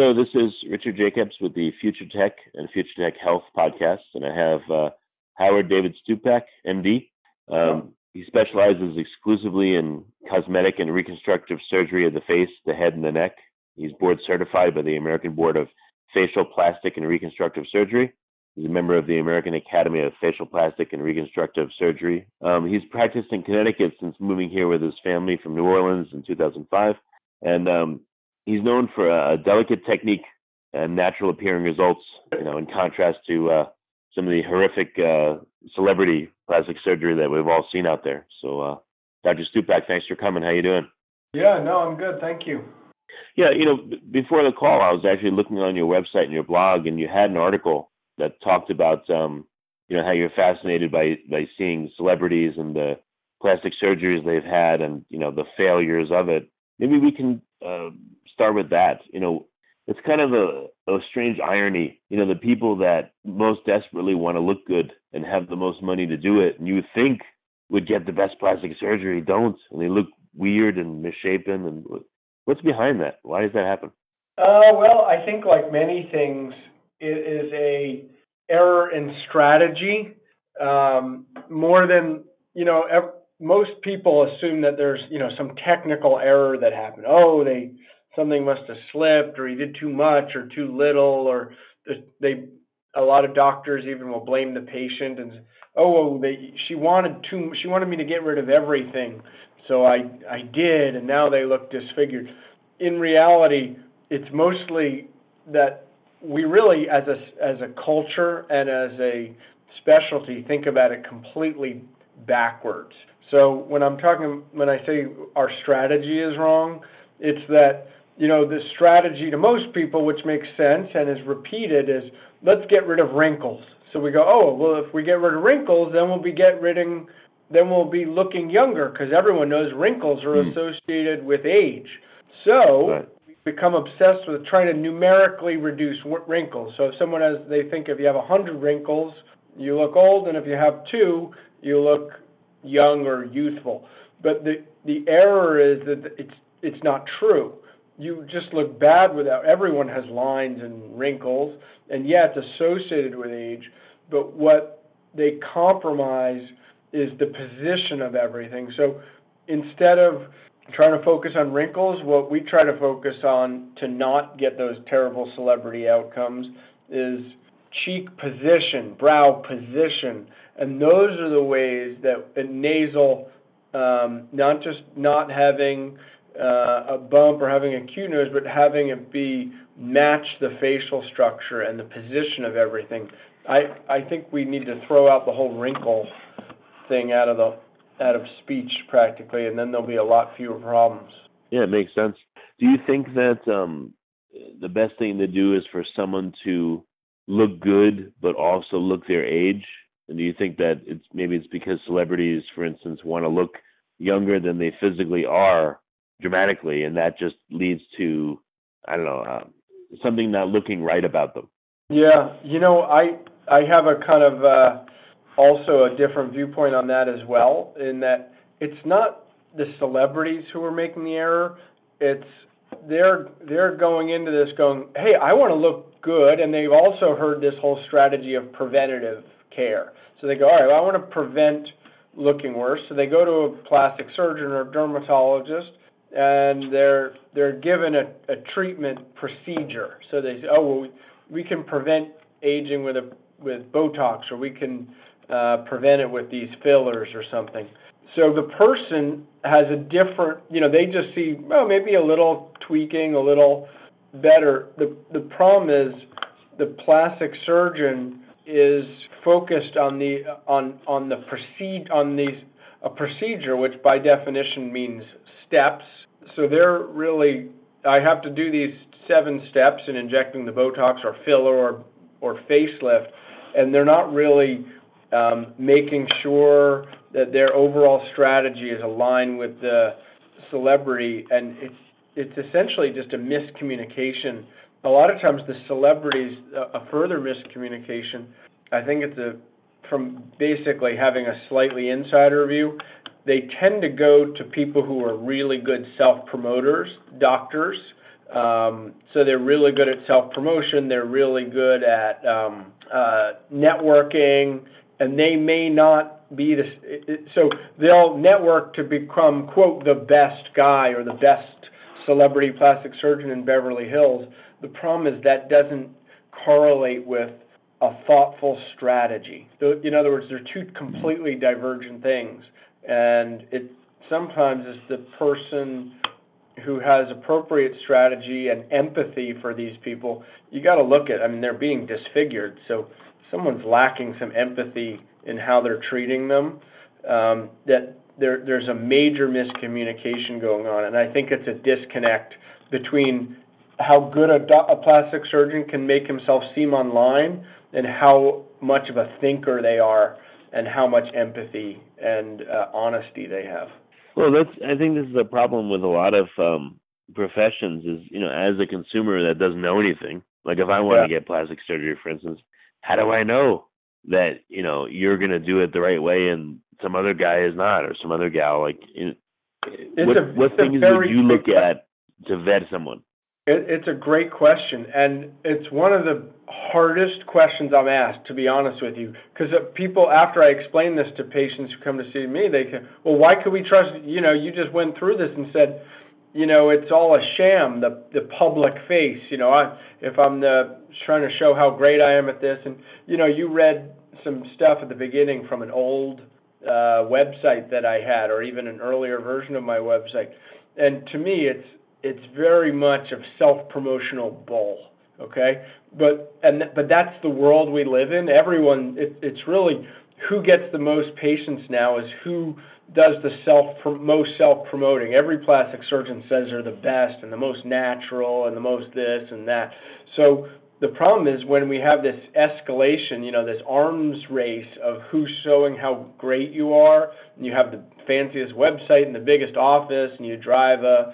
Hello, this is Richard Jacobs with the Future Tech and Future Tech Health podcast, and I have uh, Howard David Stupak, MD. Um, he specializes exclusively in cosmetic and reconstructive surgery of the face, the head, and the neck. He's board certified by the American Board of Facial Plastic and Reconstructive Surgery. He's a member of the American Academy of Facial Plastic and Reconstructive Surgery. Um, he's practiced in Connecticut since moving here with his family from New Orleans in 2005. And um, he's known for a delicate technique and natural appearing results, you know, in contrast to uh, some of the horrific uh, celebrity plastic surgery that we've all seen out there. So, uh, Dr. Stupak, thanks for coming. How you doing? Yeah, no, I'm good. Thank you. Yeah, you know, before the call, I was actually looking on your website and your blog, and you had an article that talked about, um, you know, how you're fascinated by by seeing celebrities and the plastic surgeries they've had, and you know, the failures of it. Maybe we can uh, start with that. You know, it's kind of a, a strange irony. You know, the people that most desperately want to look good and have the most money to do it, and you think would get the best plastic surgery, don't, and they look weird and misshapen. And what's behind that? Why does that happen? Uh, well, I think like many things, it is a error in strategy um, more than you know. Ev- most people assume that there's you know some technical error that happened. Oh, they something must have slipped or he did too much or too little or they a lot of doctors even will blame the patient and oh they she wanted too she wanted me to get rid of everything. So I I did and now they look disfigured. In reality it's mostly that we really as a as a culture and as a specialty think about it completely backwards. So when I'm talking when I say our strategy is wrong it's that you know, the strategy to most people, which makes sense and is repeated, is let's get rid of wrinkles. So we go, oh, well, if we get rid of wrinkles, then we'll be get rid of, then we'll be looking younger because everyone knows wrinkles are mm. associated with age. So right. we become obsessed with trying to numerically reduce wrinkles. So if someone has, they think if you have a hundred wrinkles, you look old, and if you have two, you look young or youthful. But the the error is that it's it's not true you just look bad without everyone has lines and wrinkles and yeah it's associated with age but what they compromise is the position of everything. So instead of trying to focus on wrinkles what we try to focus on to not get those terrible celebrity outcomes is cheek position brow position and those are the ways that nasal um, not just not having uh, a bump or having a cute nose, but having it be match the facial structure and the position of everything. I I think we need to throw out the whole wrinkle thing out of the out of speech practically, and then there'll be a lot fewer problems. Yeah, it makes sense. Do you think that um, the best thing to do is for someone to look good but also look their age? And do you think that it's maybe it's because celebrities, for instance, want to look younger than they physically are, dramatically, and that just leads to I don't know uh, something not looking right about them. Yeah, you know, I I have a kind of uh, also a different viewpoint on that as well. In that it's not the celebrities who are making the error; it's they're they're going into this going, hey, I want to look good, and they've also heard this whole strategy of preventative care. So they go, all right, well, I want to prevent looking worse. So they go to a plastic surgeon or dermatologist, and they're they're given a, a treatment procedure. So they say, oh well, we, can prevent aging with a with Botox, or we can uh, prevent it with these fillers or something. So the person has a different, you know, they just see, well, maybe a little tweaking, a little better. The the problem is the plastic surgeon is focused on the on on the proceed on these a procedure which by definition means steps. So they're really I have to do these seven steps in injecting the Botox or filler or or facelift, and they're not really um, making sure that their overall strategy is aligned with the celebrity, and it's it's essentially just a miscommunication. A lot of times, the celebrities a further miscommunication. I think it's a from basically having a slightly insider view. They tend to go to people who are really good self promoters, doctors. Um, so they're really good at self promotion. They're really good at um, uh, networking, and they may not be the so they'll network to become quote the best guy or the best celebrity plastic surgeon in Beverly Hills. The problem is that doesn't correlate with a thoughtful strategy. In other words, they're two completely divergent things, and it sometimes is the person who has appropriate strategy and empathy for these people. You got to look at. I mean, they're being disfigured, so someone's lacking some empathy in how they're treating them, um, that there, there's a major miscommunication going on. And I think it's a disconnect between how good a, do- a plastic surgeon can make himself seem online and how much of a thinker they are and how much empathy and uh, honesty they have. Well, that's I think this is a problem with a lot of um professions is, you know, as a consumer that doesn't know anything, like if I want yeah. to get plastic surgery for instance, how do I know that you know you're going to do it the right way and some other guy is not or some other gal like you know, what, a, what things would you look at to vet someone it, it's a great question and it's one of the hardest questions i'm asked to be honest with you because people after i explain this to patients who come to see me they can well why could we trust you know you just went through this and said you know it's all a sham the the public face you know i if i'm the trying to show how great i am at this and you know you read some stuff at the beginning from an old uh website that i had or even an earlier version of my website and to me it's it's very much of self promotional bull okay but and but that's the world we live in everyone it, it's really who gets the most patients now is who does the self most self promoting. Every plastic surgeon says they're the best and the most natural and the most this and that. So the problem is when we have this escalation, you know, this arms race of who's showing how great you are, and you have the fanciest website and the biggest office, and you drive a,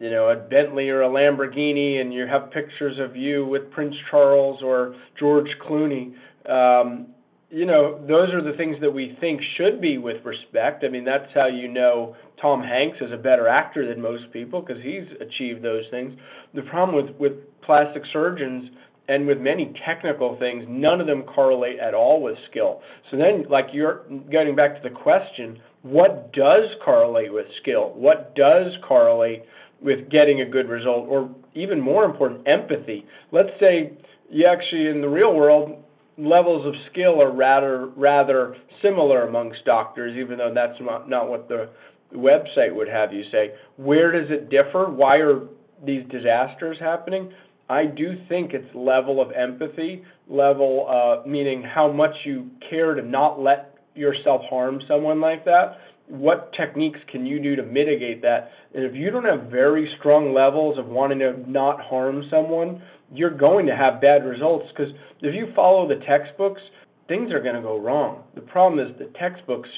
you know, a Bentley or a Lamborghini, and you have pictures of you with Prince Charles or George Clooney. Um, you know, those are the things that we think should be with respect. I mean, that's how you know Tom Hanks is a better actor than most people because he's achieved those things. The problem with with plastic surgeons and with many technical things, none of them correlate at all with skill. So then, like you're getting back to the question, what does correlate with skill? What does correlate with getting a good result, or even more important, empathy? Let's say you actually in the real world levels of skill are rather rather similar amongst doctors, even though that's not, not what the website would have you say. Where does it differ? Why are these disasters happening? I do think it's level of empathy, level uh, meaning how much you care to not let yourself harm someone like that. What techniques can you do to mitigate that? And if you don't have very strong levels of wanting to not harm someone, you're going to have bad results because if you follow the textbooks, things are going to go wrong. The problem is the textbooks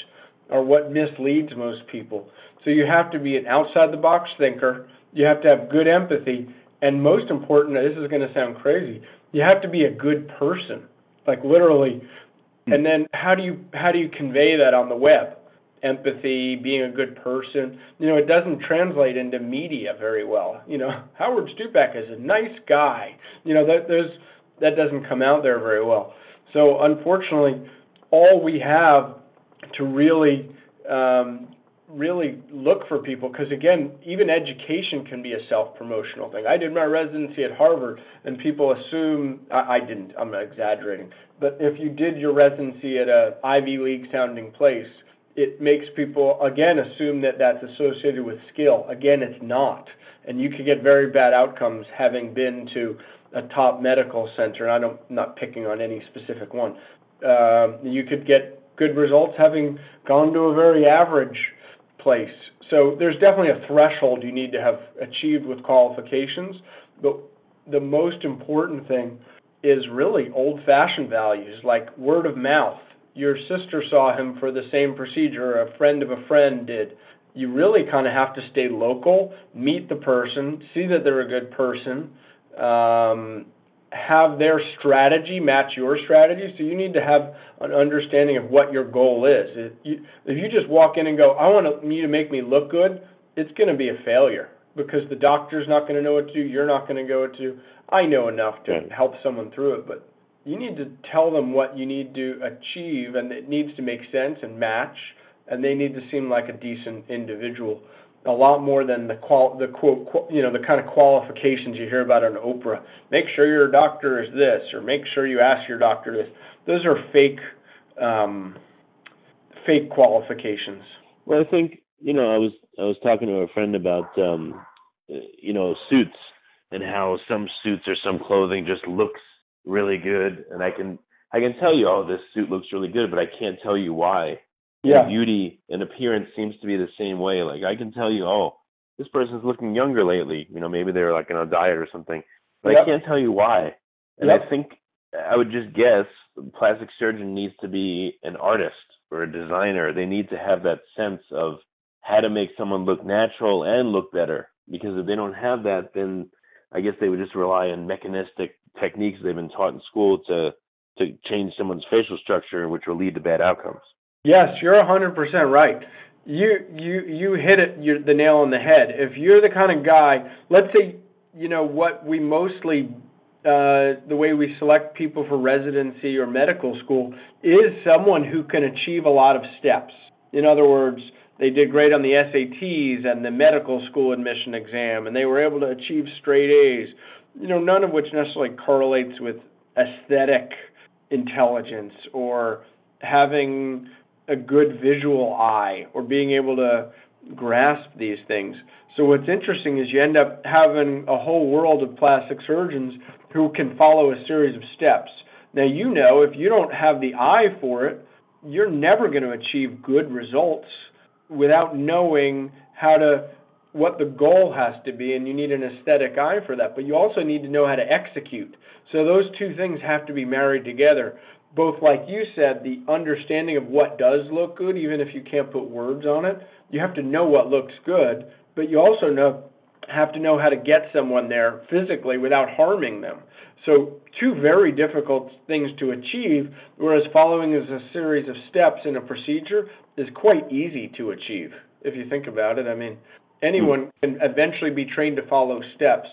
are what misleads most people. So you have to be an outside the box thinker, you have to have good empathy, and most important, this is going to sound crazy, you have to be a good person. Like literally. Hmm. And then how do you how do you convey that on the web? Empathy, being a good person. You know, it doesn't translate into media very well. You know, Howard Stupak is a nice guy. You know, that there's that doesn't come out there very well. So unfortunately, all we have to really um, really look for people because again even education can be a self-promotional thing i did my residency at harvard and people assume i, I didn't i'm exaggerating but if you did your residency at a ivy league sounding place it makes people again assume that that's associated with skill. Again it's not. And you can get very bad outcomes having been to a top medical center. And i don't I'm not picking on any specific one. Um, you could get good results having gone to a very average place. So there's definitely a threshold you need to have achieved with qualifications, but the most important thing is really old fashioned values like word of mouth. Your sister saw him for the same procedure, a friend of a friend did. You really kind of have to stay local, meet the person, see that they're a good person, um, have their strategy match your strategy. So you need to have an understanding of what your goal is. If you, if you just walk in and go, I want you to make me look good, it's going to be a failure because the doctor's not going to know what to do. You're not going to go what to do. I know enough to help someone through it, but you need to tell them what you need to achieve, and it needs to make sense and match, and they need to seem like a decent individual a lot more than the qual the quote you know the kind of qualifications you hear about on Oprah. Make sure your doctor is this, or make sure you ask your doctor this. Those are fake um, fake qualifications. Well, I think you know I was I was talking to a friend about um, you know suits and how some suits or some clothing just looks really good, and I can I can tell you, oh, this suit looks really good, but I can't tell you why yeah. beauty and appearance seems to be the same way. Like I can tell you, oh, this person's looking younger lately. You know, maybe they're like on a diet or something, but yep. I can't tell you why. And yep. I think I would just guess plastic surgeon needs to be an artist or a designer. They need to have that sense of how to make someone look natural and look better. Because if they don't have that, then I guess they would just rely on mechanistic techniques they've been taught in school to to change someone's facial structure, which will lead to bad outcomes. Yes, you're a hundred percent right. You you you hit it you the nail on the head. If you're the kind of guy, let's say you know what we mostly uh, the way we select people for residency or medical school is someone who can achieve a lot of steps. In other words, they did great on the SATs and the medical school admission exam, and they were able to achieve straight A's. You know, none of which necessarily correlates with aesthetic intelligence or having a good visual eye or being able to grasp these things. So what's interesting is you end up having a whole world of plastic surgeons who can follow a series of steps. Now you know if you don't have the eye for it, you're never going to achieve good results without knowing how to what the goal has to be and you need an aesthetic eye for that but you also need to know how to execute so those two things have to be married together both like you said, the understanding of what does look good, even if you can't put words on it. You have to know what looks good, but you also know have to know how to get someone there physically without harming them. So two very difficult things to achieve, whereas following is a series of steps in a procedure is quite easy to achieve. If you think about it, I mean, anyone can eventually be trained to follow steps.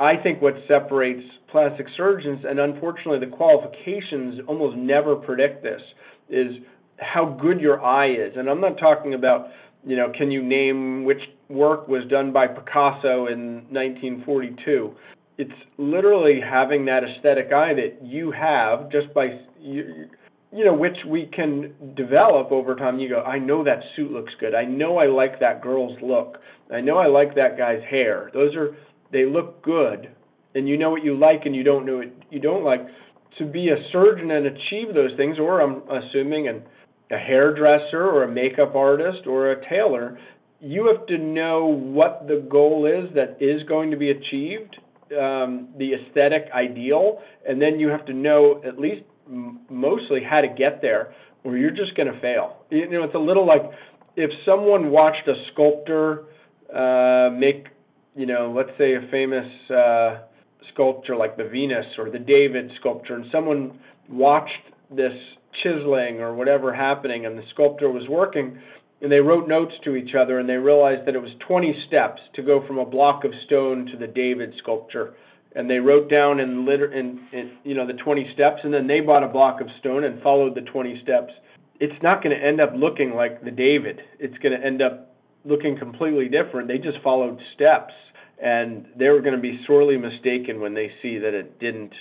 I think what separates plastic surgeons, and unfortunately the qualifications almost never predict this, is how good your eye is. And I'm not talking about, you know, can you name which work was done by Picasso in 1942? It's literally having that aesthetic eye that you have just by you, you know, which we can develop over time. You go, I know that suit looks good. I know I like that girl's look. I know I like that guy's hair. Those are they look good, and you know what you like and you don't know what you don't like. To be a surgeon and achieve those things, or I'm assuming an, a hairdresser or a makeup artist or a tailor, you have to know what the goal is that is going to be achieved, um, the aesthetic ideal, and then you have to know at least mostly how to get there, or you're just going to fail. You know, it's a little like if someone watched a sculptor uh, make you know, let's say a famous uh, sculpture like the Venus or the David sculpture, and someone watched this chiseling or whatever happening, and the sculptor was working, and they wrote notes to each other, and they realized that it was 20 steps to go from a block of stone to the David sculpture. And they wrote down in, liter- in, in you know the 20 steps, and then they bought a block of stone and followed the 20 steps. It's not going to end up looking like the David. It's going to end up looking completely different. They just followed steps, and they were going to be sorely mistaken when they see that it didn't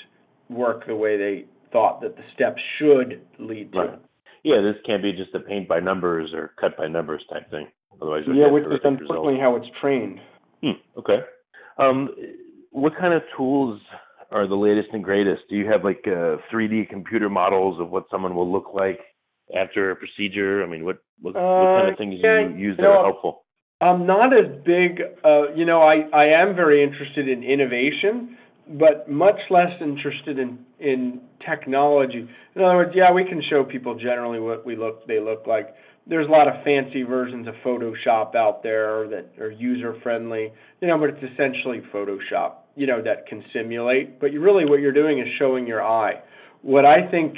work the way they thought that the steps should lead to. Right. Yeah, this can't be just a paint by numbers or cut by numbers type thing. Otherwise, yeah, which is unfortunately how it's trained. Hmm, okay. Um, what kind of tools are the latest and greatest? Do you have like uh, 3D computer models of what someone will look like after a procedure? I mean, what what, uh, what kind of things yeah, do you use you that know, are helpful? I'm not as big. Uh, you know, I I am very interested in innovation, but much less interested in in technology. In other words, yeah, we can show people generally what we look they look like. There's a lot of fancy versions of Photoshop out there that are user friendly, you know, but it's essentially Photoshop, you know, that can simulate. But you really what you're doing is showing your eye. What I think,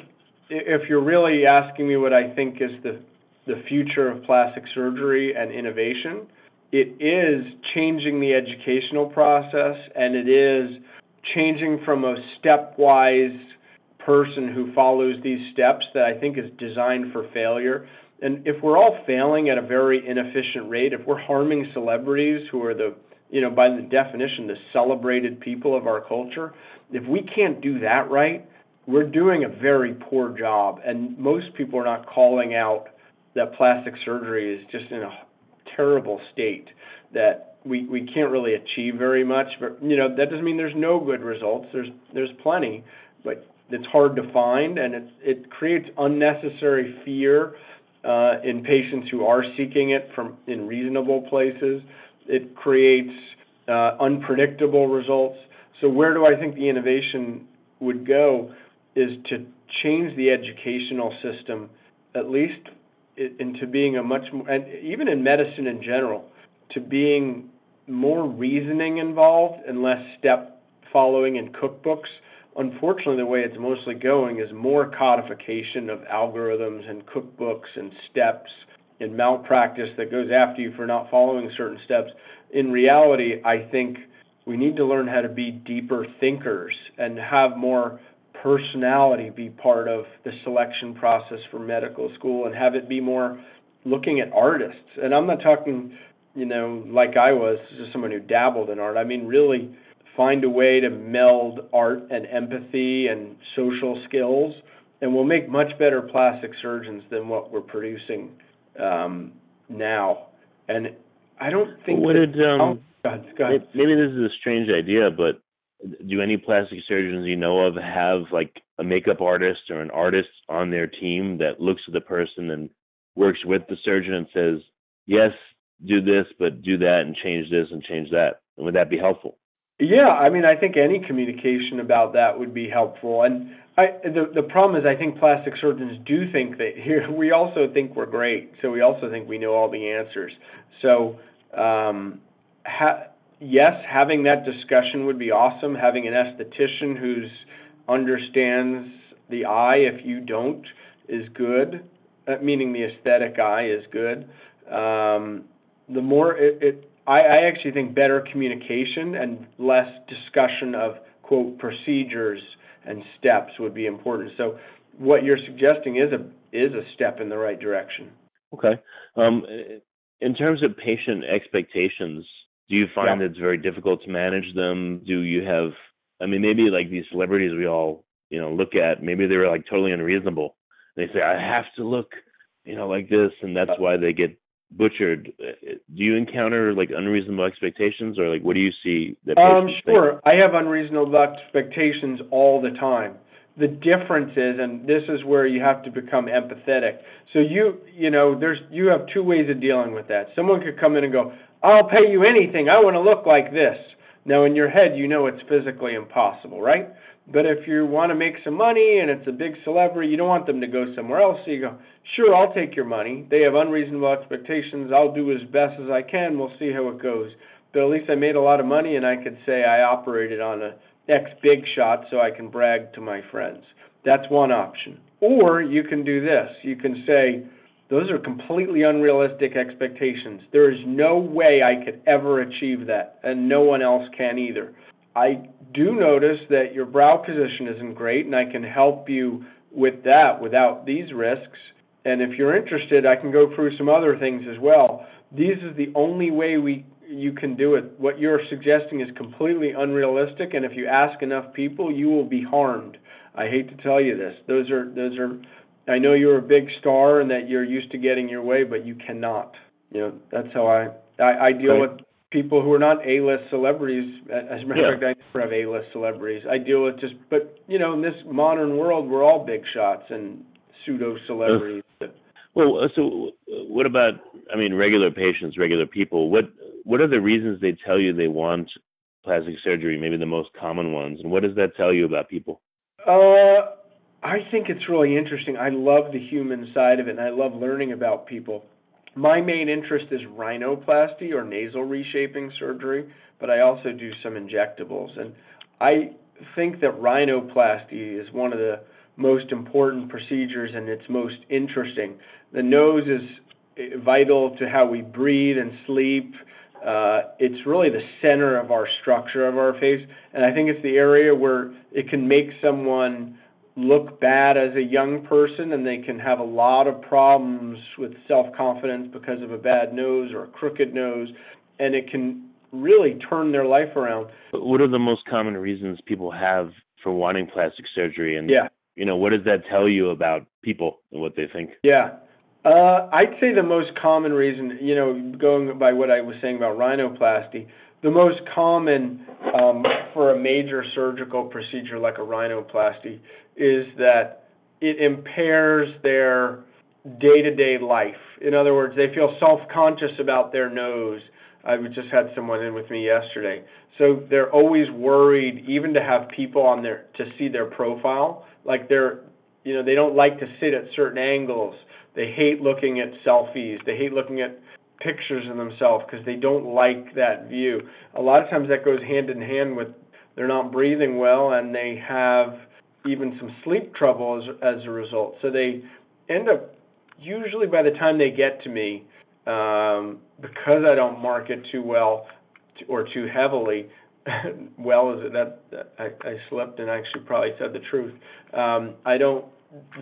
if you're really asking me what I think is the the future of plastic surgery and innovation, it is changing the educational process and it is changing from a stepwise person who follows these steps that I think is designed for failure. And if we're all failing at a very inefficient rate, if we're harming celebrities who are the, you know, by the definition, the celebrated people of our culture, if we can't do that right, we're doing a very poor job. And most people are not calling out that plastic surgery is just in a terrible state that we we can't really achieve very much. But you know that doesn't mean there's no good results. There's there's plenty, but it's hard to find, and it it creates unnecessary fear uh, in patients who are seeking it from in reasonable places. It creates uh, unpredictable results. So where do I think the innovation would go is to change the educational system, at least into being a much more, and even in medicine in general, to being more reasoning involved and less step following in cookbooks. Unfortunately, the way it's mostly going is more codification of algorithms and cookbooks and steps and malpractice that goes after you for not following certain steps. In reality, I think we need to learn how to be deeper thinkers and have more personality be part of the selection process for medical school and have it be more looking at artists. And I'm not talking you know, like I was, just someone who dabbled in art. I mean, really find a way to meld art and empathy and social skills, and we'll make much better plastic surgeons than what we're producing um, now. And I don't think. What that, did um? Oh, God, God. Maybe this is a strange idea, but do any plastic surgeons you know of have like a makeup artist or an artist on their team that looks at the person and works with the surgeon and says, yes, do this, but do that and change this and change that. And would that be helpful? Yeah, I mean, I think any communication about that would be helpful. And I, the the problem is, I think plastic surgeons do think that here. We also think we're great, so we also think we know all the answers. So, um, ha- yes, having that discussion would be awesome. Having an esthetician who's understands the eye, if you don't, is good. Uh, meaning the aesthetic eye is good. Um, the more it, it I, I actually think better communication and less discussion of quote procedures and steps would be important. So what you're suggesting is a is a step in the right direction. Okay. Um, in terms of patient expectations, do you find yeah. it's very difficult to manage them? Do you have I mean maybe like these celebrities we all, you know, look at, maybe they were like totally unreasonable. They say I have to look, you know, like this and that's uh, why they get butchered do you encounter like unreasonable expectations or like what do you see that um sure think? i have unreasonable expectations all the time. The difference is and this is where you have to become empathetic. So you you know there's you have two ways of dealing with that. Someone could come in and go i'll pay you anything. I want to look like this. Now in your head you know it's physically impossible right but if you want to make some money and it's a big celebrity, you don't want them to go somewhere else. So you go, sure, I'll take your money. They have unreasonable expectations. I'll do as best as I can. We'll see how it goes. But at least I made a lot of money and I could say I operated on a X big shot so I can brag to my friends. That's one option. Or you can do this. You can say, those are completely unrealistic expectations. There is no way I could ever achieve that, and no one else can either. I do notice that your brow position isn't great, and I can help you with that without these risks. And if you're interested, I can go through some other things as well. this is the only way we you can do it. What you're suggesting is completely unrealistic, and if you ask enough people, you will be harmed. I hate to tell you this. Those are those are. I know you're a big star and that you're used to getting your way, but you cannot. You know that's how I I, I deal with people who are not A-list celebrities. As a matter Yeah. of fact, I never have A-list celebrities. I deal with just, but you know, in this modern world, we're all big shots and pseudo celebrities. Well, uh, so uh, what about? I mean, regular patients, regular people. What what are the reasons they tell you they want plastic surgery? Maybe the most common ones, and what does that tell you about people? Uh, I think it's really interesting. I love the human side of it, and I love learning about people. My main interest is rhinoplasty or nasal reshaping surgery, but I also do some injectables. And I think that rhinoplasty is one of the most important procedures and it's most interesting. The nose is vital to how we breathe and sleep. Uh, it's really the center of our structure of our face, and I think it's the area where it can make someone look bad as a young person and they can have a lot of problems with self-confidence because of a bad nose or a crooked nose and it can really turn their life around. What are the most common reasons people have for wanting plastic surgery? And Yeah. you know, what does that tell you about people and what they think? Yeah. Uh, I'd say the most common reason, you know, going by what I was saying about rhinoplasty, the most common um, for a major surgical procedure like a rhinoplasty is that it impairs their day to day life. In other words, they feel self conscious about their nose. I just had someone in with me yesterday. So they're always worried, even to have people on their to see their profile. Like they're, you know, they don't like to sit at certain angles. They hate looking at selfies. They hate looking at pictures of themselves because they don't like that view. A lot of times that goes hand in hand with they're not breathing well and they have even some sleep trouble as, as a result. So they end up usually by the time they get to me, um, because I don't market too well or too heavily. well, is it that, that I, I slept and actually probably said the truth. Um, I don't.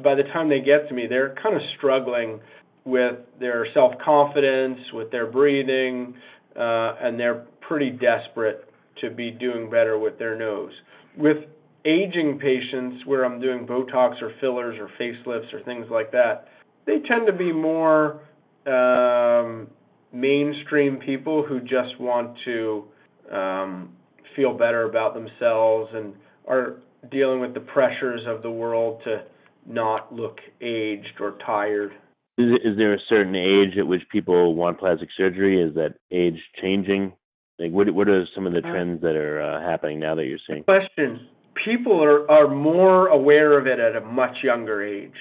By the time they get to me, they're kind of struggling with their self confidence, with their breathing, uh, and they're pretty desperate to be doing better with their nose. With aging patients, where I'm doing Botox or fillers or facelifts or things like that, they tend to be more um, mainstream people who just want to um, feel better about themselves and are dealing with the pressures of the world to not look aged or tired. Is, is there a certain age at which people want plastic surgery? Is that age changing? Like, what what are some of the trends that are uh, happening now that you're seeing? Question: People are are more aware of it at a much younger age.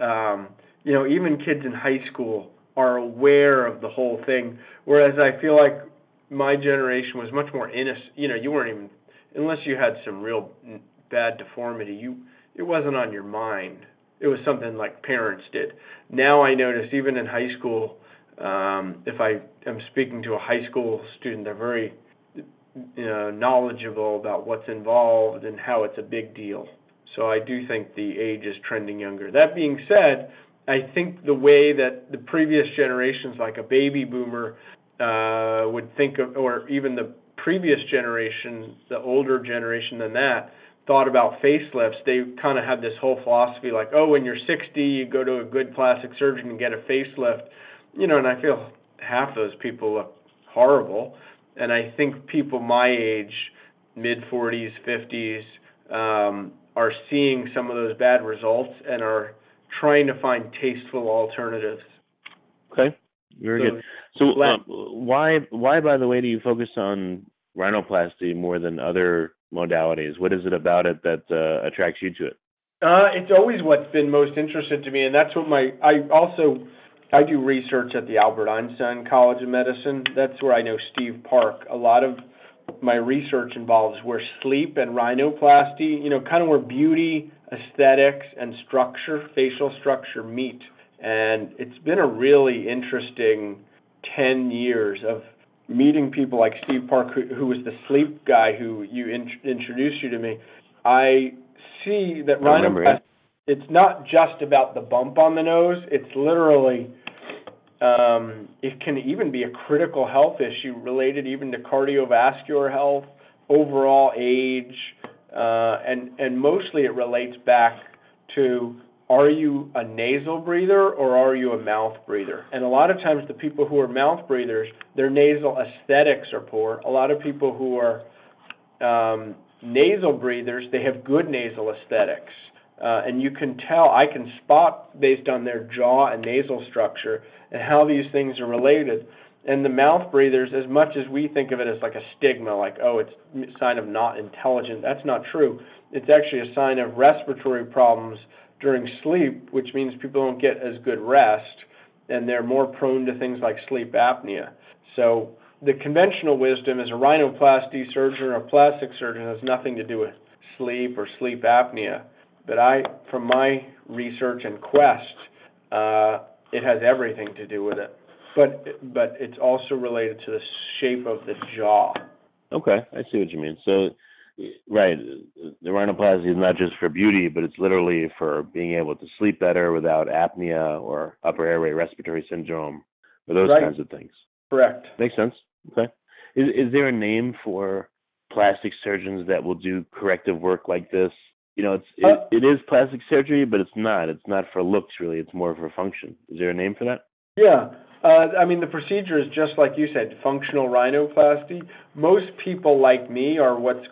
Um, you know, even kids in high school are aware of the whole thing. Whereas I feel like my generation was much more innocent. You know, you weren't even unless you had some real bad deformity. You it wasn't on your mind. It was something like parents did. Now I notice even in high school, um, if I am speaking to a high school student, they're very you know, knowledgeable about what's involved and how it's a big deal. So I do think the age is trending younger. That being said, I think the way that the previous generations, like a baby boomer, uh, would think of, or even the previous generation, the older generation than that, thought about facelifts, they kind of had this whole philosophy like, oh, when you're 60, you go to a good plastic surgeon and get a facelift. You know, and I feel half those people look horrible. And I think people my age, mid 40s, 50s, um, are seeing some of those bad results and are trying to find tasteful alternatives. Okay, very So- good. So, uh, why why by the way do you focus on rhinoplasty more than other modalities? What is it about it that uh, attracts you to it? Uh, it's always what's been most interested to me, and that's what my I also I do research at the Albert Einstein College of Medicine. That's where I know Steve Park. A lot of my research involves where sleep and rhinoplasty, you know, kind of where beauty, aesthetics, and structure, facial structure meet. And it's been a really interesting 10 years of meeting people like Steve Park, who, who was the sleep guy who you in, introduced you to me. I see that rhinoplasty. It's not just about the bump on the nose. It's literally Um, it can even be a critical health issue related even to cardiovascular health, overall age, uh, and and mostly it relates back to are you a nasal breather or are you a mouth breather? And a lot of times the people who are mouth breathers, their nasal aesthetics are poor. A lot of people who are um, nasal breathers, they have good nasal aesthetics. Uh, and you can tell, I can spot based on their jaw and nasal structure and how these things are related. And the mouth breathers, as much as we think of it as like a stigma, like, oh, it's a sign of not intelligent, that's not true. It's actually a sign of respiratory problems during sleep, which means people don't get as good rest and they're more prone to things like sleep apnea. So the conventional wisdom is a rhinoplasty surgeon or a plastic surgeon has nothing to do with sleep or sleep apnea. But I, from my research and quest, uh, it has everything to do with it. But but it's also related to the shape of the jaw. Okay, I see what you mean. So, right, the rhinoplasty is not just for beauty, but it's literally for being able to sleep better without apnea or upper airway respiratory syndrome or those right. kinds of things. Correct. Makes sense. Okay. Is is there a name for plastic surgeons that will do corrective work like this? You know, it's it, uh, it is plastic surgery, but it's not. It's not for looks really. It's more for function. Is there a name for that? Yeah. Uh, I mean, the procedure is just like you said, functional rhinoplasty. Most people like me are what's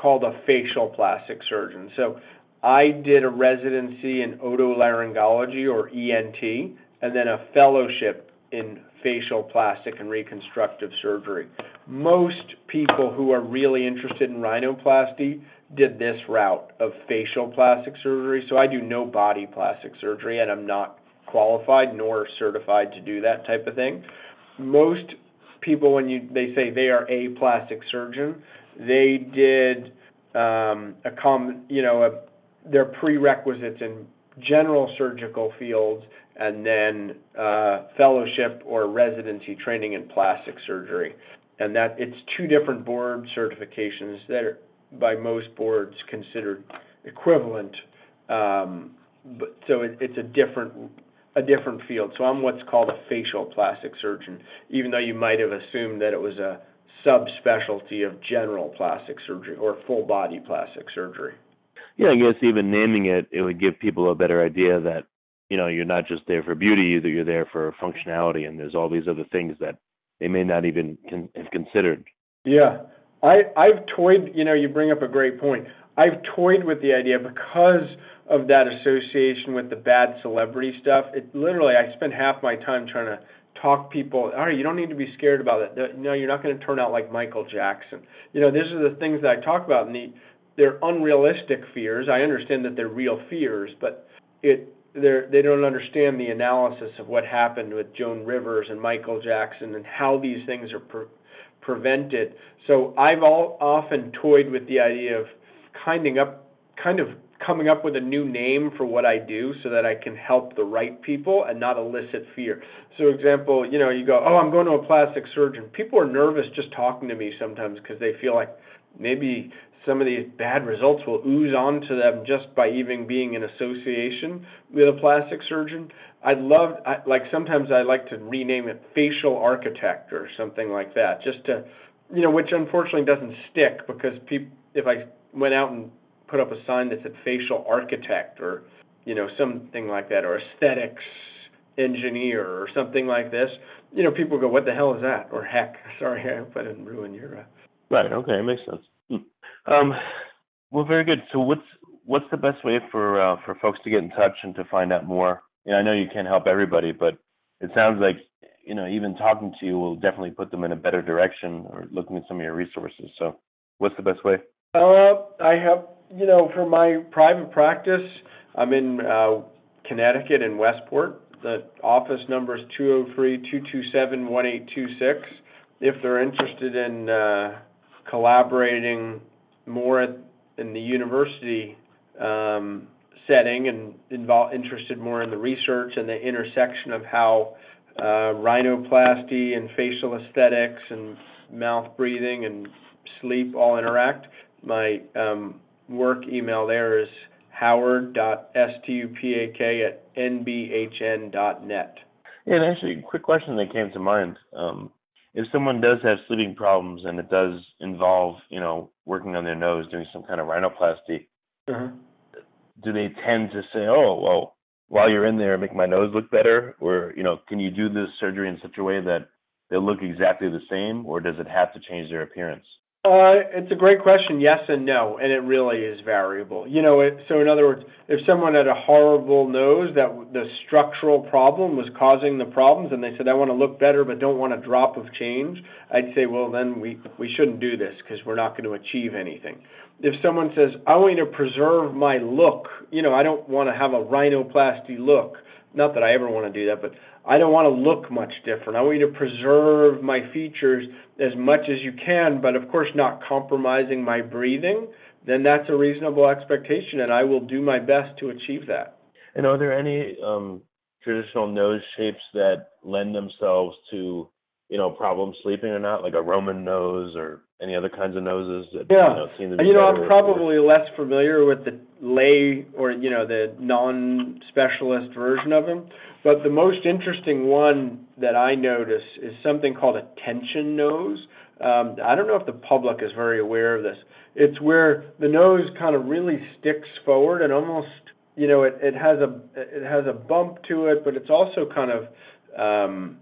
called a facial plastic surgeon. So I did a residency in otolaryngology or ENT, and then a fellowship in facial plastic and reconstructive surgery. Most people who are really interested in rhinoplasty did this route of facial plastic surgery. So I do no body plastic surgery and I'm not qualified nor certified to do that type of thing. Most people when you they say they are a plastic surgeon, they did um, a com you know a, their prerequisites in general surgical fields and then uh, fellowship or residency training in plastic surgery. And that it's two different board certifications that are by most boards considered equivalent. Um, but so it, it's a different a different field. So I'm what's called a facial plastic surgeon, even though you might have assumed that it was a subspecialty of general plastic surgery or full body plastic surgery. Yeah, I guess even naming it, it would give people a better idea that you know you're not just there for beauty, either you're there for functionality, and there's all these other things that they may not even con- have considered. Yeah, I I've toyed. You know, you bring up a great point. I've toyed with the idea because of that association with the bad celebrity stuff. It literally, I spend half my time trying to talk people. All right, you don't need to be scared about it. No, you're not going to turn out like Michael Jackson. You know, these are the things that I talk about, and the, they're unrealistic fears. I understand that they're real fears, but it they're, they don't understand the analysis of what happened with Joan Rivers and Michael Jackson and how these things are pre- prevented. So I've all often toyed with the idea of kinding up, kind of coming up with a new name for what I do so that I can help the right people and not elicit fear. So example, you know, you go, "Oh, I'm going to a plastic surgeon." People are nervous just talking to me sometimes because they feel like maybe some of these bad results will ooze onto them just by even being in association with a plastic surgeon. I'd love, I, like sometimes I like to rename it facial architect or something like that, just to, you know, which unfortunately doesn't stick because if I went out and put up a sign that said facial architect or, you know, something like that, or aesthetics engineer or something like this, you know, people go, what the hell is that? Or heck, sorry, I hope I didn't ruin your. Uh... Right. Okay, it makes sense. Um, well, very good. So, what's what's the best way for uh, for folks to get in touch and to find out more? You know, I know you can't help everybody, but it sounds like you know even talking to you will definitely put them in a better direction or looking at some of your resources. So, what's the best way? Uh, I have you know for my private practice, I'm in uh, Connecticut in Westport. The office number is 203-227-1826. If they're interested in uh, collaborating more at, in the university um, setting and involved, interested more in the research and the intersection of how uh, rhinoplasty and facial aesthetics and mouth breathing and sleep all interact. My um, work email there is howard.stupak at nbhn.net. Yeah, and actually, quick question that came to mind. Um, if someone does have sleeping problems and it does involve, you know, working on their nose, doing some kind of rhinoplasty, uh-huh. Do they tend to say, "Oh, well, while you're in there, make my nose look better," or you know, can you do this surgery in such a way that they look exactly the same, or does it have to change their appearance? Uh, it's a great question. Yes and no, and it really is variable. You know, it, so in other words, if someone had a horrible nose that the structural problem was causing the problems, and they said, "I want to look better, but don't want a drop of change," I'd say, "Well, then we we shouldn't do this because we're not going to achieve anything." If someone says, "I want you to preserve my look," you know, I don't want to have a rhinoplasty look. Not that I ever want to do that, but I don't want to look much different. I want you to preserve my features as much as you can, but of course not compromising my breathing. Then that's a reasonable expectation, and I will do my best to achieve that. And are there any um, traditional nose shapes that lend themselves to, you know, problem sleeping or not, like a Roman nose or any other kinds of noses that yeah. you know, seem to be you know I'm probably or... less familiar with the lay or you know the non-specialist version of them, but the most interesting one that I notice is something called a tension nose. Um, I don't know if the public is very aware of this. It's where the nose kind of really sticks forward and almost you know it, it has a it has a bump to it, but it's also kind of um,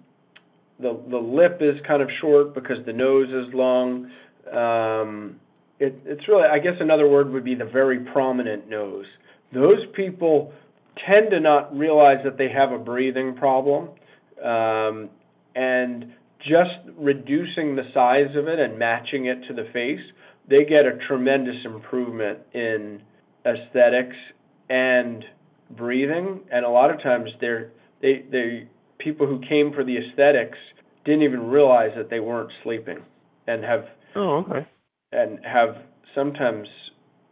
the the lip is kind of short because the nose is long um, it, it's really, I guess another word would be the very prominent nose. Those people tend to not realize that they have a breathing problem, um, and just reducing the size of it and matching it to the face, they get a tremendous improvement in aesthetics and breathing. And a lot of times, they're they they people who came for the aesthetics didn't even realize that they weren't sleeping and have Oh, okay. And have sometimes,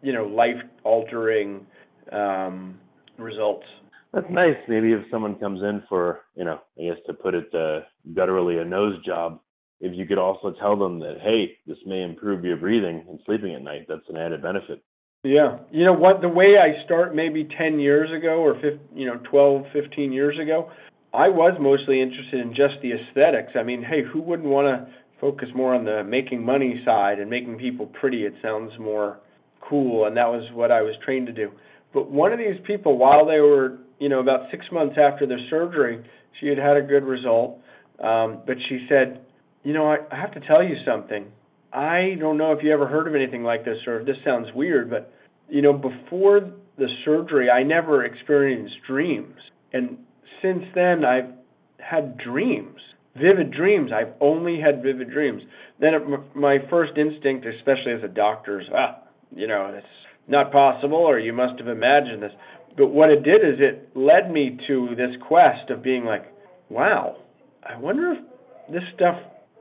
you know, life altering um, results. That's nice. Maybe if someone comes in for, you know, I guess to put it uh, gutturally, a nose job, if you could also tell them that, hey, this may improve your breathing and sleeping at night, that's an added benefit. Yeah. You know what? The way I start maybe 10 years ago or, 15, you know, 12, 15 years ago, I was mostly interested in just the aesthetics. I mean, hey, who wouldn't want to focus more on the making money side and making people pretty. It sounds more cool, and that was what I was trained to do. But one of these people, while they were, you know, about six months after their surgery, she had had a good result. Um, but she said, you know, I, I have to tell you something. I don't know if you ever heard of anything like this or if this sounds weird, but you know, before the surgery, I never experienced dreams, and since then, I've had dreams vivid dreams. I've only had vivid dreams. Then it, my first instinct, especially as a doctor, is ah, you know, it's not possible, or you must have imagined this. But what it did is it led me to this quest of being like, wow, I wonder if this stuff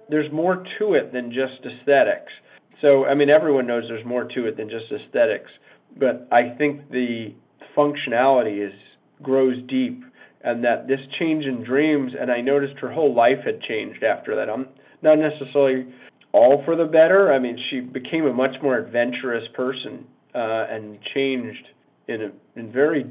there's more to it than just aesthetics. So I mean, everyone knows there's more to it than just aesthetics, but I think the functionality is grows deep and that this change in dreams and I noticed her whole life had changed after that. I'm not necessarily all for the better. I mean, she became a much more adventurous person uh, and changed in a, in very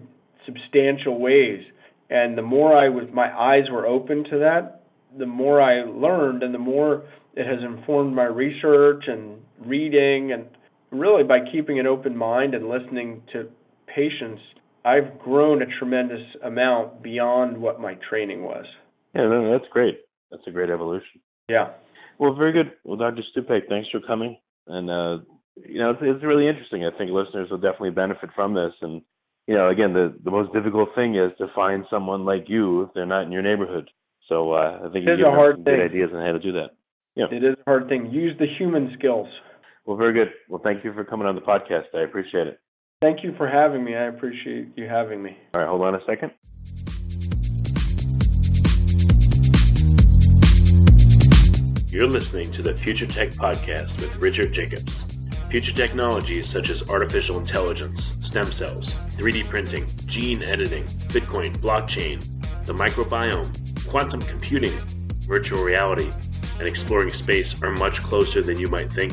substantial ways. And the more I was, my eyes were open to that, the more I learned, and the more it has informed my research and reading, and really by keeping an open mind and listening to patients I've grown a tremendous amount beyond what my training was. Yeah, no, that's great. That's a great evolution. Yeah. Well, very good. Well, Dr. Stupek, thanks for coming. And, uh, you know, it's, it's really interesting. I think listeners will definitely benefit from this. And, you know, again, the, the most difficult thing is to find someone like you if they're not in your neighborhood. So uh, I think it you give hard some thing. good ideas on how to do that. Yeah. It is a hard thing. Use the human skills. Well, very good. Well, thank you for coming on the podcast. I appreciate it. Thank you for having me. I appreciate you having me. All right, hold on a second. You're listening to the Future Tech Podcast with Richard Jacobs. Future technologies such as artificial intelligence, stem cells, 3D printing, gene editing, Bitcoin, blockchain, the microbiome, quantum computing, virtual reality, and exploring space are much closer than you might think.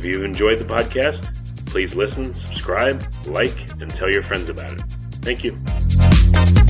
If you've enjoyed the podcast, please listen, subscribe, like, and tell your friends about it. Thank you.